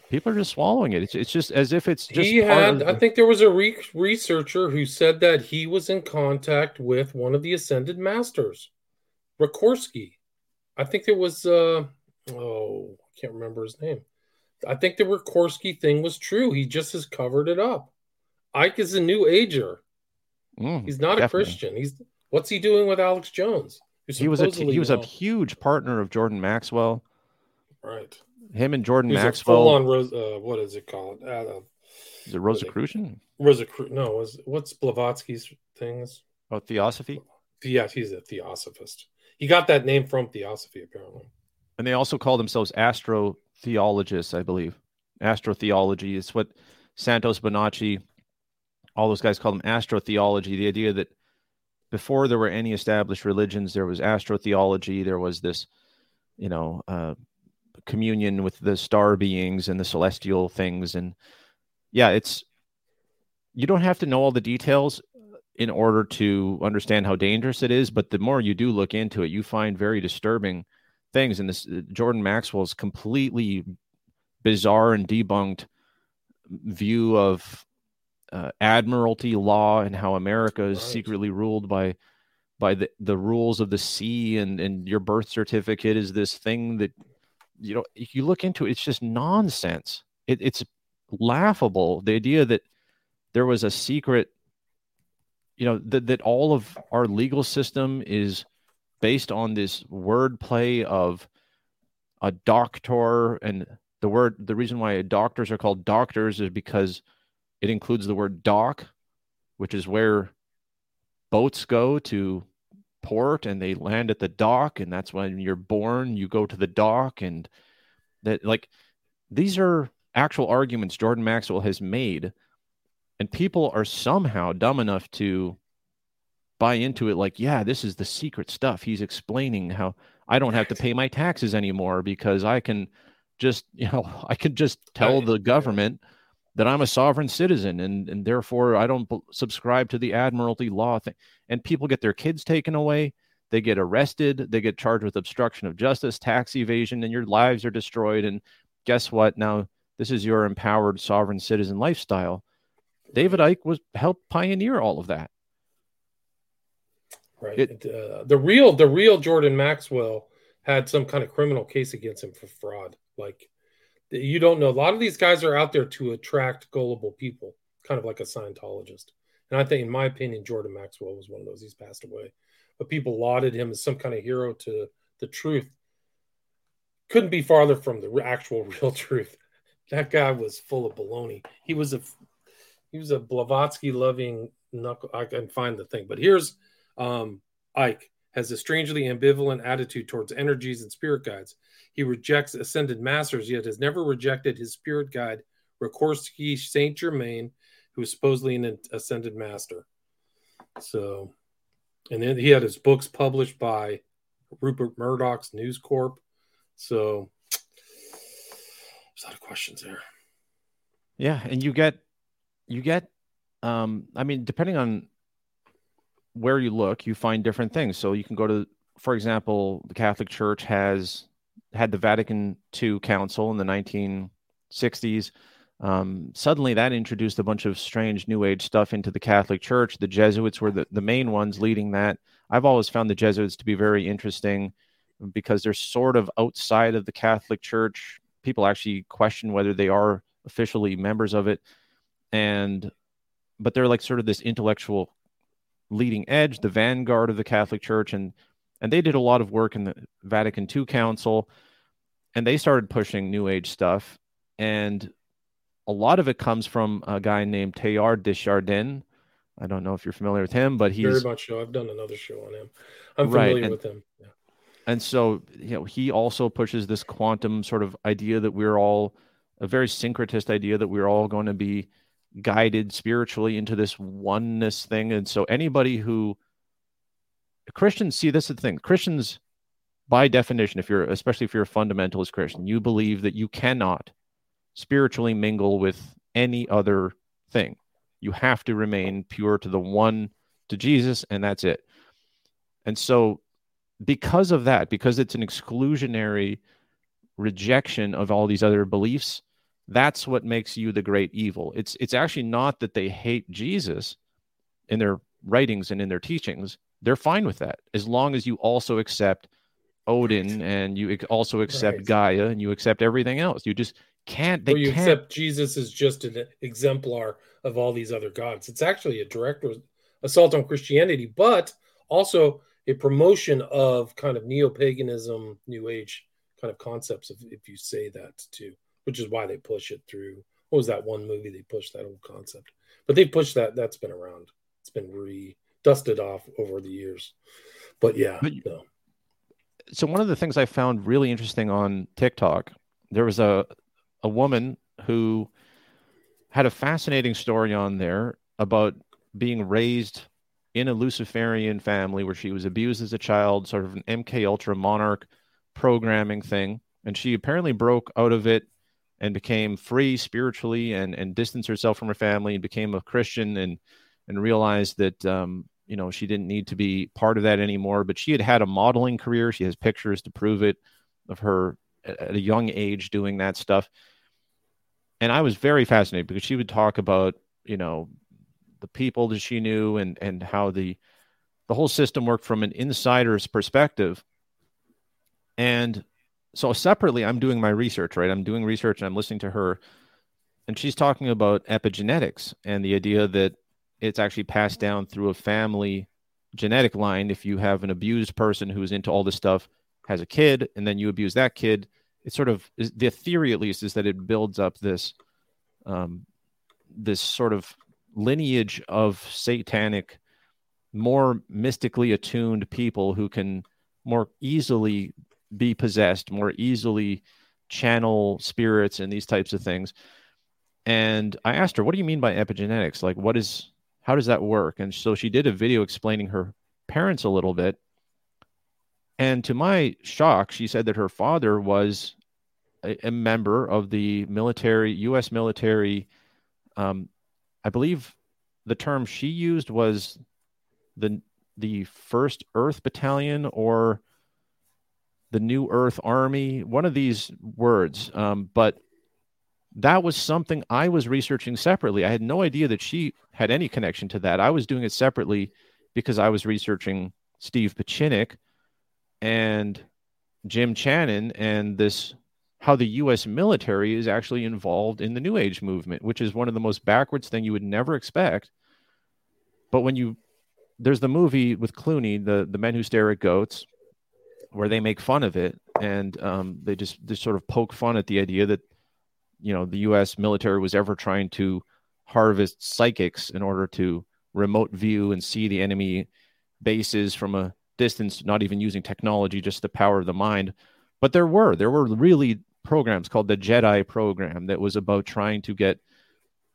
people are just swallowing it. It's, it's just as if it's just. He had, the... I think there was a re- researcher who said that he was in contact with one of the ascended masters, Rakorczy. I think it was, uh, oh, I can't remember his name. I think the Rakorczy thing was true. He just has covered it up. Icke is a new ager. Mm, He's not definitely. a Christian. He's what's he doing with Alex Jones? He was a he was a huge partner of Jordan Maxwell. Right. Him and Jordan Maxwell. on Rose, uh, what is it called? Uh, is it Rosicrucian? Rosicrucian. No, was what's Blavatsky's things? Oh, Theosophy. Yeah, he's a theosophist. He got that name from Theosophy, apparently and they also call themselves astrotheologists, I believe. Astrotheology is what Santos Bonacci, all those guys call them astrotheology. The idea that before there were any established religions, there was astrotheology. There was this, you know, uh, communion with the star beings and the celestial things. And yeah, it's you don't have to know all the details in order to understand how dangerous it is. But the more you do look into it, you find very disturbing things. And this Jordan Maxwell's completely bizarre and debunked view of uh, admiralty law and how America is right. secretly ruled by by the, the rules of the sea and and your birth certificate is this thing that you know if you look into it, it's just nonsense. It, it's laughable. The idea that there was a secret, you know, that, that all of our legal system is based on this wordplay of a doctor and the word the reason why doctors are called doctors is because it includes the word dock which is where boats go to port and they land at the dock and that's when you're born you go to the dock and that like these are actual arguments Jordan Maxwell has made and people are somehow dumb enough to buy into it like yeah this is the secret stuff. He's explaining how I don't have to pay my taxes anymore because I can just you know I can just tell the government that I'm a sovereign citizen and and therefore I don't subscribe to the admiralty law thing and people get their kids taken away they get arrested they get charged with obstruction of justice tax evasion and your lives are destroyed and guess what? Now this is your empowered sovereign citizen lifestyle. David Icke was helped pioneer all of that right it, uh, the real the real jordan maxwell had some kind of criminal case against him for fraud like you don't know a lot of these guys are out there to attract gullible people kind of like a scientologist and I think, in my opinion, Jordan Maxwell was one of those. He's passed away, but people lauded him as some kind of hero to the truth. Couldn't be farther from the actual real truth. That guy was full of baloney. He was a he was a Blavatsky loving knuckle. I can find the thing, but here's um, Icke has a strangely ambivalent attitude towards energies and spirit guides. He rejects ascended masters, yet has never rejected his spirit guide, Rakorczy Saint Germain, who is supposedly an ascended master. So, and then he had his books published by Rupert Murdoch's News Corp. So, there's a lot of questions there. Yeah, and you get, you get, um, I mean, depending on where you look, you find different things. So you can go to, for example, the Catholic Church has had the Vatican II Council in the 1960s um, suddenly that introduced a bunch of strange new age stuff into the catholic church. The jesuits were the, the main ones leading that. I've always found the jesuits to be very interesting because they're sort of outside of the catholic church. People actually question whether they are officially members of it. And but they're like sort of this intellectual leading edge the vanguard of the catholic church and and they did a lot of work in the vatican ii council and they started pushing new age stuff and a lot of it comes from a guy named Teilhard de Chardin. I don't know if you're familiar with him, but he's very much so. I've done another show on him. I'm familiar right, and, with him. Yeah. And so, you know, he also pushes this quantum sort of idea that we're all a very syncretist idea that we're all going to be guided spiritually into this oneness thing. And so, anybody who Christians see this is the thing Christians, by definition, if you're especially if you're a fundamentalist Christian, you believe that you cannot spiritually mingle with any other thing. You have to remain pure to the one, to Jesus, and that's it. And so, because of that, because it's an exclusionary rejection of all these other beliefs, that's what makes you the great evil. It's it's actually not that they hate Jesus in their writings and in their teachings. They're fine with that as long as you also accept Odin and you also accept right. Gaia and you accept everything else. You just can't they you can't. accept Jesus is just an exemplar of all these other gods. It's actually a direct assault on Christianity, but also a promotion of kind of neo-paganism, new age kind of concepts if, if you say that too, which is why they push it through. What was that one movie they pushed that old concept? But they pushed that that's been around. It's been re dusted off over the years. But yeah. But, no. So one of the things I found really interesting on TikTok, there was a a woman who had a fascinating story on there about being raised in a Luciferian family where she was abused as a child, sort of an MK Ultra monarch programming thing, and she apparently broke out of it and became free spiritually and and distanced herself from her family and became a Christian and and realized that um, you know she didn't need to be part of that anymore. But she had had a modeling career; she has pictures to prove it of her at a young age doing that stuff and I was very fascinated because she would talk about you know the people that she knew and and how the the whole system worked from an insider's perspective. And so separately, I'm doing my research, right? I'm doing research and I'm listening to her. and she's talking about epigenetics and the idea that it's actually passed down through a family genetic line. If you have an abused person who's into all this stuff, has a kid, and then you abuse that kid, it's sort of the theory, at least, is that it builds up this, um, this sort of lineage of satanic, more mystically attuned people who can more easily be possessed, more easily channel spirits and these types of things. And I asked her, "What do you mean by epigenetics? Like, what is how does that work?" And so she did a video explaining her parents a little bit. And to my shock, she said that her father was a, a member of the military, U.S. military. Um, I believe the term she used was the the First Earth Battalion or the New Earth Army, one of these words. Um, but that was something I was researching separately. I had no idea that she had any connection to that. I was doing it separately because I was researching Steve Pieczenik and Jim Channon and this how the US military is actually involved in the New Age movement, which is one of the most backwards thing you would never expect. But when you there's the movie with Clooney, the the men who stare at goats, where they make fun of it and um, they just just sort of poke fun at the idea that you know the U.S. military was ever trying to harvest psychics in order to remote view and see the enemy bases from a distance, not even using technology, just the power of the mind. But there were there were really programs called the Jedi program that was about trying to get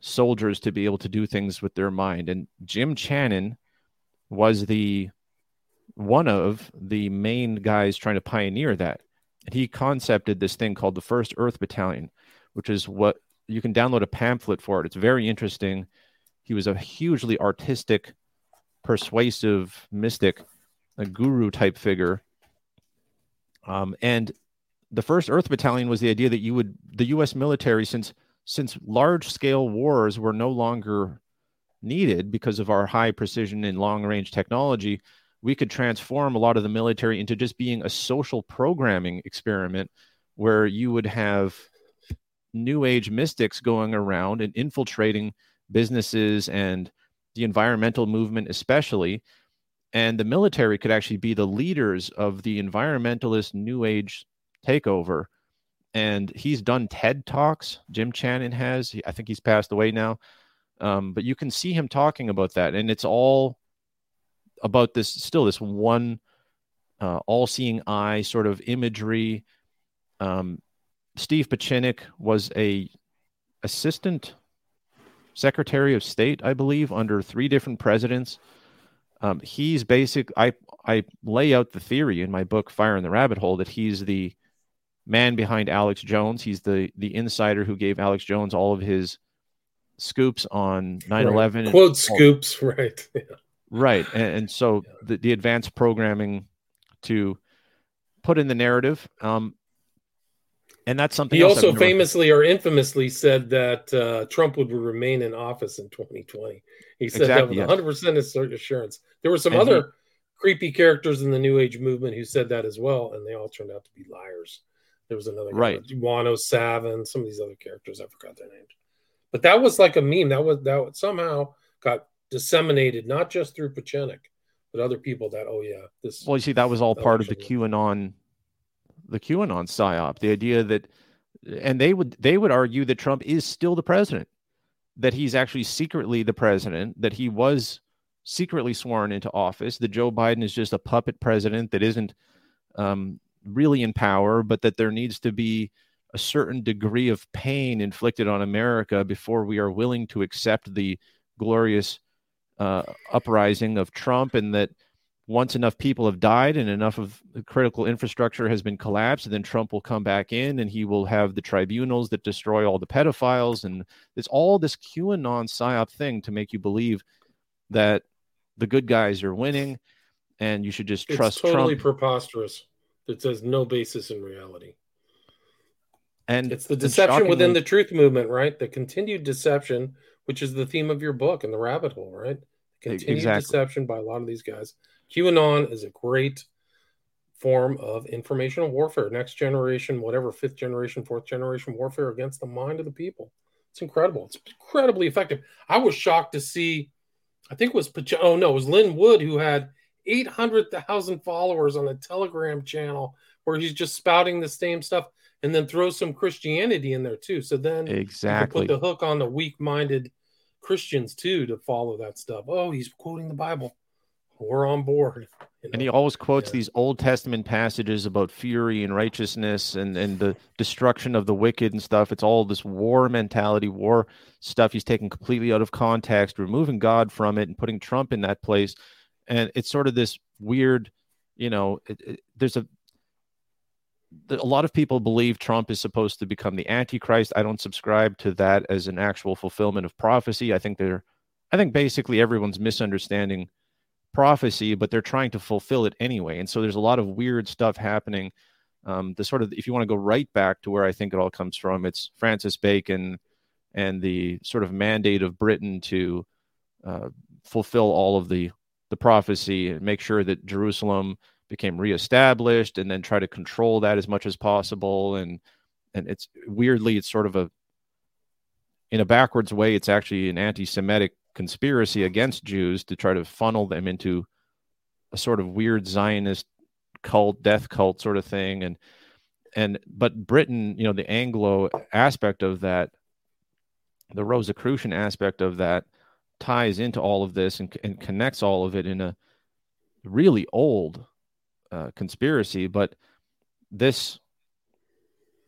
soldiers to be able to do things with their mind. And Jim Channon was the one of the main guys trying to pioneer that. And he concepted this thing called the First Earth Battalion, which is what you can download a pamphlet for it. It's very interesting. He was a hugely artistic, persuasive mystic, a guru type figure. Um, and the First Earth Battalion was the idea that you would the U.S. military, since since large scale wars were no longer needed because of our high precision and long range technology, we could transform a lot of the military into just being a social programming experiment where you would have new age mystics going around and infiltrating businesses and the environmental movement especially. And the military could actually be the leaders of the environmentalist new age takeover. And he's done ted talks jim channon has. I think he's passed away now. Um, but you can see him talking about that. And it's all about this still this one uh, all-seeing eye sort of imagery. Um, Steve Pieczenik was a assistant secretary of state, I believe, under three different presidents. Um, he's basic. I I lay out the theory in my book Fire in the Rabbit Hole that he's the man behind Alex Jones. He's the the insider who gave Alex Jones all of his scoops on 9-11 right. quote scoops right yeah right and, and so yeah. the, the advanced programming to put in the narrative um and that's something he also famously or infamously said that uh, trump would remain in office in 2020 he said exactly, that with yes. 100% assurance. There were some and other he, creepy characters in the new age movement who said that as well and they all turned out to be liars. There was another right. Juan O Savin, some of these other characters i forgot their names. But that was like a meme. That was that somehow got disseminated not just through Pieczenik, but other people that oh yeah this. Well, you see, that was all part of the QAnon, the QAnon psyop. The idea that, and they would they would argue that Trump is still the president, that he's actually secretly the president, that he was secretly sworn into office, that Joe Biden is just a puppet president that isn't um, really in power, but that there needs to be a certain degree of pain inflicted on America before we are willing to accept the glorious uh, uprising of Trump, and that once enough people have died and enough of critical infrastructure has been collapsed, then Trump will come back in and he will have the tribunals that destroy all the pedophiles. And it's all this QAnon psyop thing to make you believe that the good guys are winning and you should just trust it's totally Trump. preposterous. It has no basis in reality. And it's the deception within the truth movement, right? The continued deception which is the theme of your book and the rabbit hole, right? Continued exactly. deception by a lot of these guys. QAnon is a great form of informational warfare, next generation, whatever, fifth generation, fourth generation warfare against the mind of the people. It's incredible. It's incredibly effective. I was shocked to see. I think it was oh no, it was Lin Wood who had eight hundred thousand followers on a Telegram channel where he's just spouting the same stuff and then throw some Christianity in there too. So then exactly put the hook on the weak-minded Christians too to follow that stuff. Oh, he's quoting the Bible. We're on board. You know? And he always quotes yeah. these Old Testament passages about fury and righteousness and, and the destruction of the wicked and stuff. It's all this war mentality, war stuff he's taking completely out of context, removing God from it and putting Trump in that place. And it's sort of this weird, you know, it, it, there's a a lot of people believe Trump is supposed to become the Antichrist. I don't subscribe to that as an actual fulfillment of prophecy. I think they're, I think basically everyone's misunderstanding prophecy, but they're trying to fulfill it anyway. And so there's a lot of weird stuff happening. Um, the sort of, if you want to go right back to where I think it all comes from, it's Francis Bacon and the sort of mandate of Britain to uh, fulfill all of the the prophecy and make sure that Jerusalem became reestablished and then try to control that as much as possible. And and it's weirdly it's sort of a in a backwards way it's actually an anti-semitic conspiracy against Jews to try to funnel them into a sort of weird Zionist cult death cult sort of thing. And and but Britain you know the Anglo aspect of that the Rosicrucian aspect of that ties into all of this and, and connects all of it in a really old uh, conspiracy, but this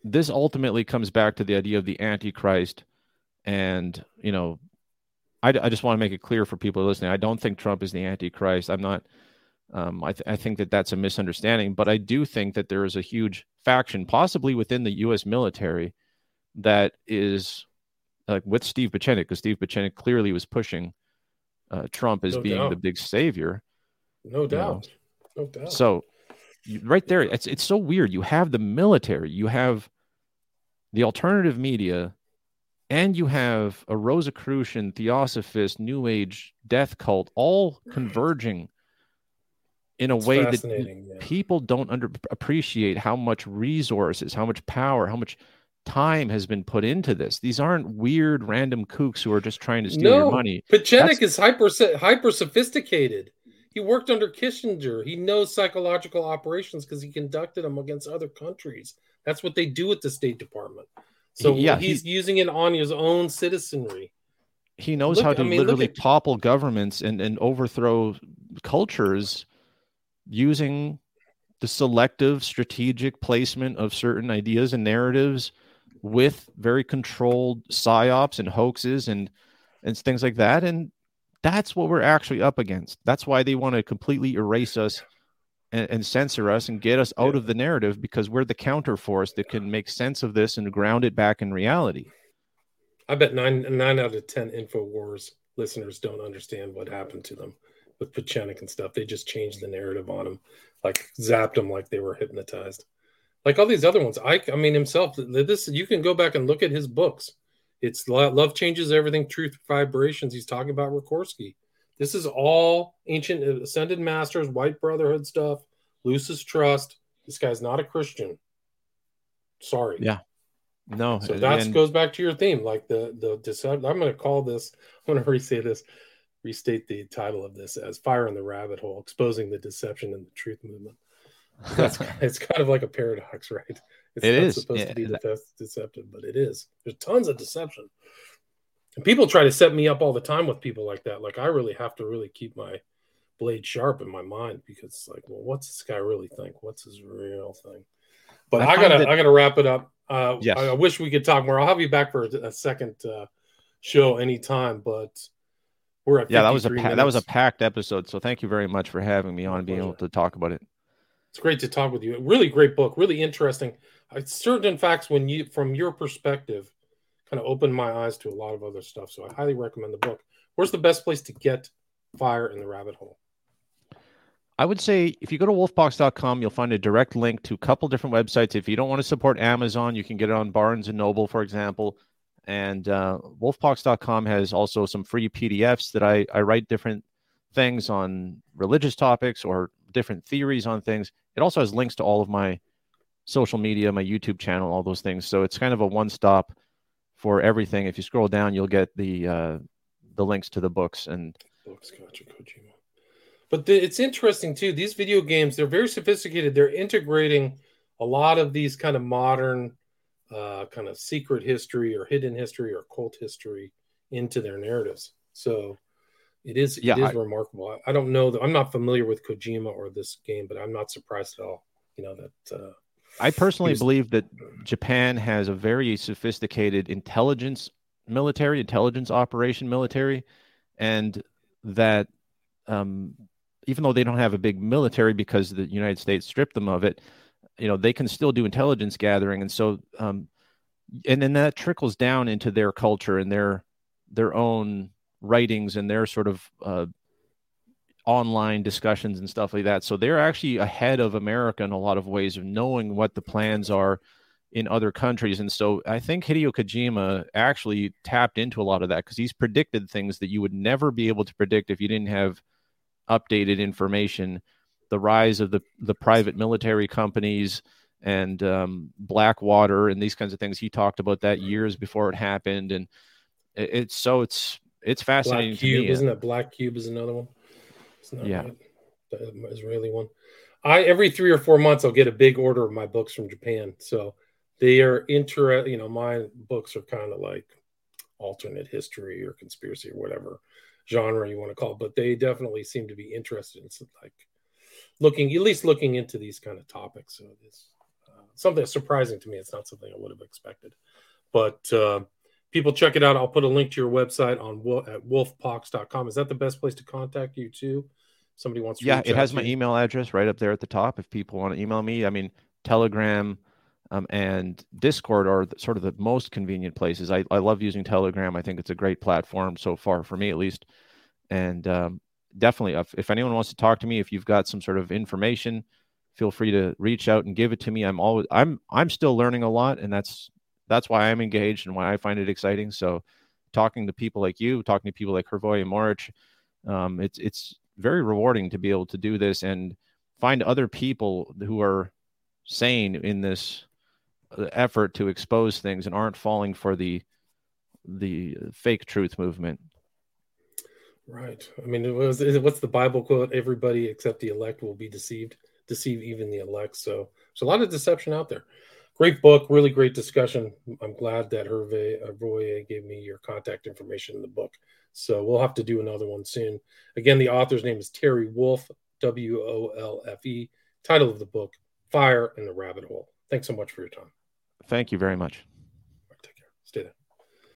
this ultimately comes back to the idea of the Antichrist, and you know, I, I just want to make it clear for people listening. I don't think Trump is the Antichrist. I'm not. Um, I, th- I think that that's a misunderstanding, but I do think that there is a huge faction, possibly within the U.S. military, that is like with Steve Pieczenik, because Steve Pieczenik clearly was pushing uh, Trump as no being doubt. the big savior. No doubt. No doubt. So right there, it's it's so weird. You have the military, you have the alternative media, and you have a Rosicrucian, Theosophist, New Age death cult all converging in a it's way that yeah. people don't under appreciate how much resources, how much power, how much time has been put into this. These aren't weird random kooks who are just trying to steal no, your money. Pieczenik is hyper hyper sophisticated. He worked under Kissinger. He knows psychological operations because he conducted them against other countries. That's what they do at the State Department. So yeah, he's he, using it on his own citizenry. He knows look, how to I mean, literally at, topple governments and, and overthrow cultures using the selective strategic placement of certain ideas and narratives with very controlled psyops and hoaxes and and things like that. And that's what we're actually up against. That's why they want to completely erase us and, and censor us and get us out of the narrative because we're the counter force that can make sense of this and ground it back in reality. I bet nine nine out of ten Infowars listeners don't understand what happened to them with Pieczenik and stuff. They just changed the narrative on them, like zapped them like they were hypnotized. Like all these other ones, I I mean himself. This you can go back and look at his books. It's love changes everything. Truth vibrations. He's talking about Rakorczy. This is all ancient uh, ascended masters, white brotherhood stuff. Lucis trust. This guy's not a Christian. Sorry. Yeah. No. So that goes back to your theme, like the the deception. I'm going to call this. I'm going to restate this. Restate the title of this as "Fire in the Rabbit Hole: Exposing the Deception in the Truth Movement." That's it's kind of like a paradox, right? It's it is. supposed yeah, to be the best deceptive, but it is. There's tons of deception. And people try to set me up all the time with people like that. Like I really have to really keep my blade sharp in my mind because it's like, well, what's this guy really think? What's his real thing? But I, I gotta, that... I gotta wrap it up. Uh, yes. I, I, wish we could talk more. I'll have you back for a, a second uh, show anytime, but we're at yeah. That was a pa- that was a packed episode. So thank you very much for having me on, and being able to talk about it. It's great to talk with you. Really great book. Really interesting certain facts when you from your perspective kind of opened my eyes to a lot of other stuff so i highly recommend the book where's the best place to get fire in the rabbit hole i would say if you go to wolfpox.com you'll find a direct link to a couple different websites if you don't want to support amazon you can get it on barnes and noble for example and uh, wolfpox.com has also some free pdfs that I, I write different things on religious topics or different theories on things it also has links to all of my social media, my YouTube channel, all those things. So it's kind of a one stop for everything. If you scroll down, you'll get the uh, the links to the books and books. Gotcha, Kojima. But the, it's interesting too. These video games, they're very sophisticated. They're integrating a lot of these kind of modern, uh, kind of secret history or hidden history or cult history into their narratives. So it is yeah, it is I, remarkable. I, don't know I'm not familiar with Kojima or this game, but I'm not surprised at all. You know that. Uh, I personally was, believe that Japan has a very sophisticated intelligence military, intelligence operation military, and that um, even though they don't have a big military because the United States stripped them of it, you know, they can still do intelligence gathering, and so, um, and then that trickles down into their culture and their their own writings and their sort of uh, online discussions and stuff like that. So they're actually ahead of America in a lot of ways of knowing what the plans are in other countries. And so I think Hideo Kojima actually tapped into a lot of that because he's predicted things that you would never be able to predict if you didn't have updated information, the rise of the the private military companies and um, Blackwater and these kinds of things. He talked about that years before it happened, and it, it's so it's it's fascinating. Black Cube, me. isn't that Black Cube is another one? yeah, right. the Israeli one. I every three or four months I'll get a big order of my books from Japan, so they are inter. You know, my books are kind of like alternate history or conspiracy or whatever genre you want to call it, but they definitely seem to be interested in like looking at least looking into these kind of topics. So it's uh, something surprising to me. It's not something I would have expected, but uh, people check it out. I'll put a link to your website on at wolfpox.com. Is that the best place to contact you too? Somebody wants to Yeah, it has my you. email address right up there at the top if people want to email me. I mean, Telegram um, and Discord are the, sort of the most convenient places. I, I love using Telegram. I think it's a great platform so far for me at least. And um, definitely, if, if anyone wants to talk to me, if you've got some sort of information, feel free to reach out and give it to me. I'm always I'm I'm still learning a lot, and that's that's why I'm engaged and why I find it exciting. So, talking to people like you, talking to people like Hrvoje Morić, um, it's it's very rewarding to be able to do this and find other people who are sane in this effort to expose things and aren't falling for the the fake truth movement. Right. I mean, it was what's the Bible quote? Everybody except the elect will be deceived, deceive even the elect. So there's a lot of deception out there. Great book, really great discussion. I'm glad that Hervé uh, Roye gave me your contact information in the book. So we'll have to do another one soon. Again, the author's name is Terry Wolfe, W O L F E. Title of the book, Fire in the Rabbit Hole. Thanks so much for your time. Thank you very much.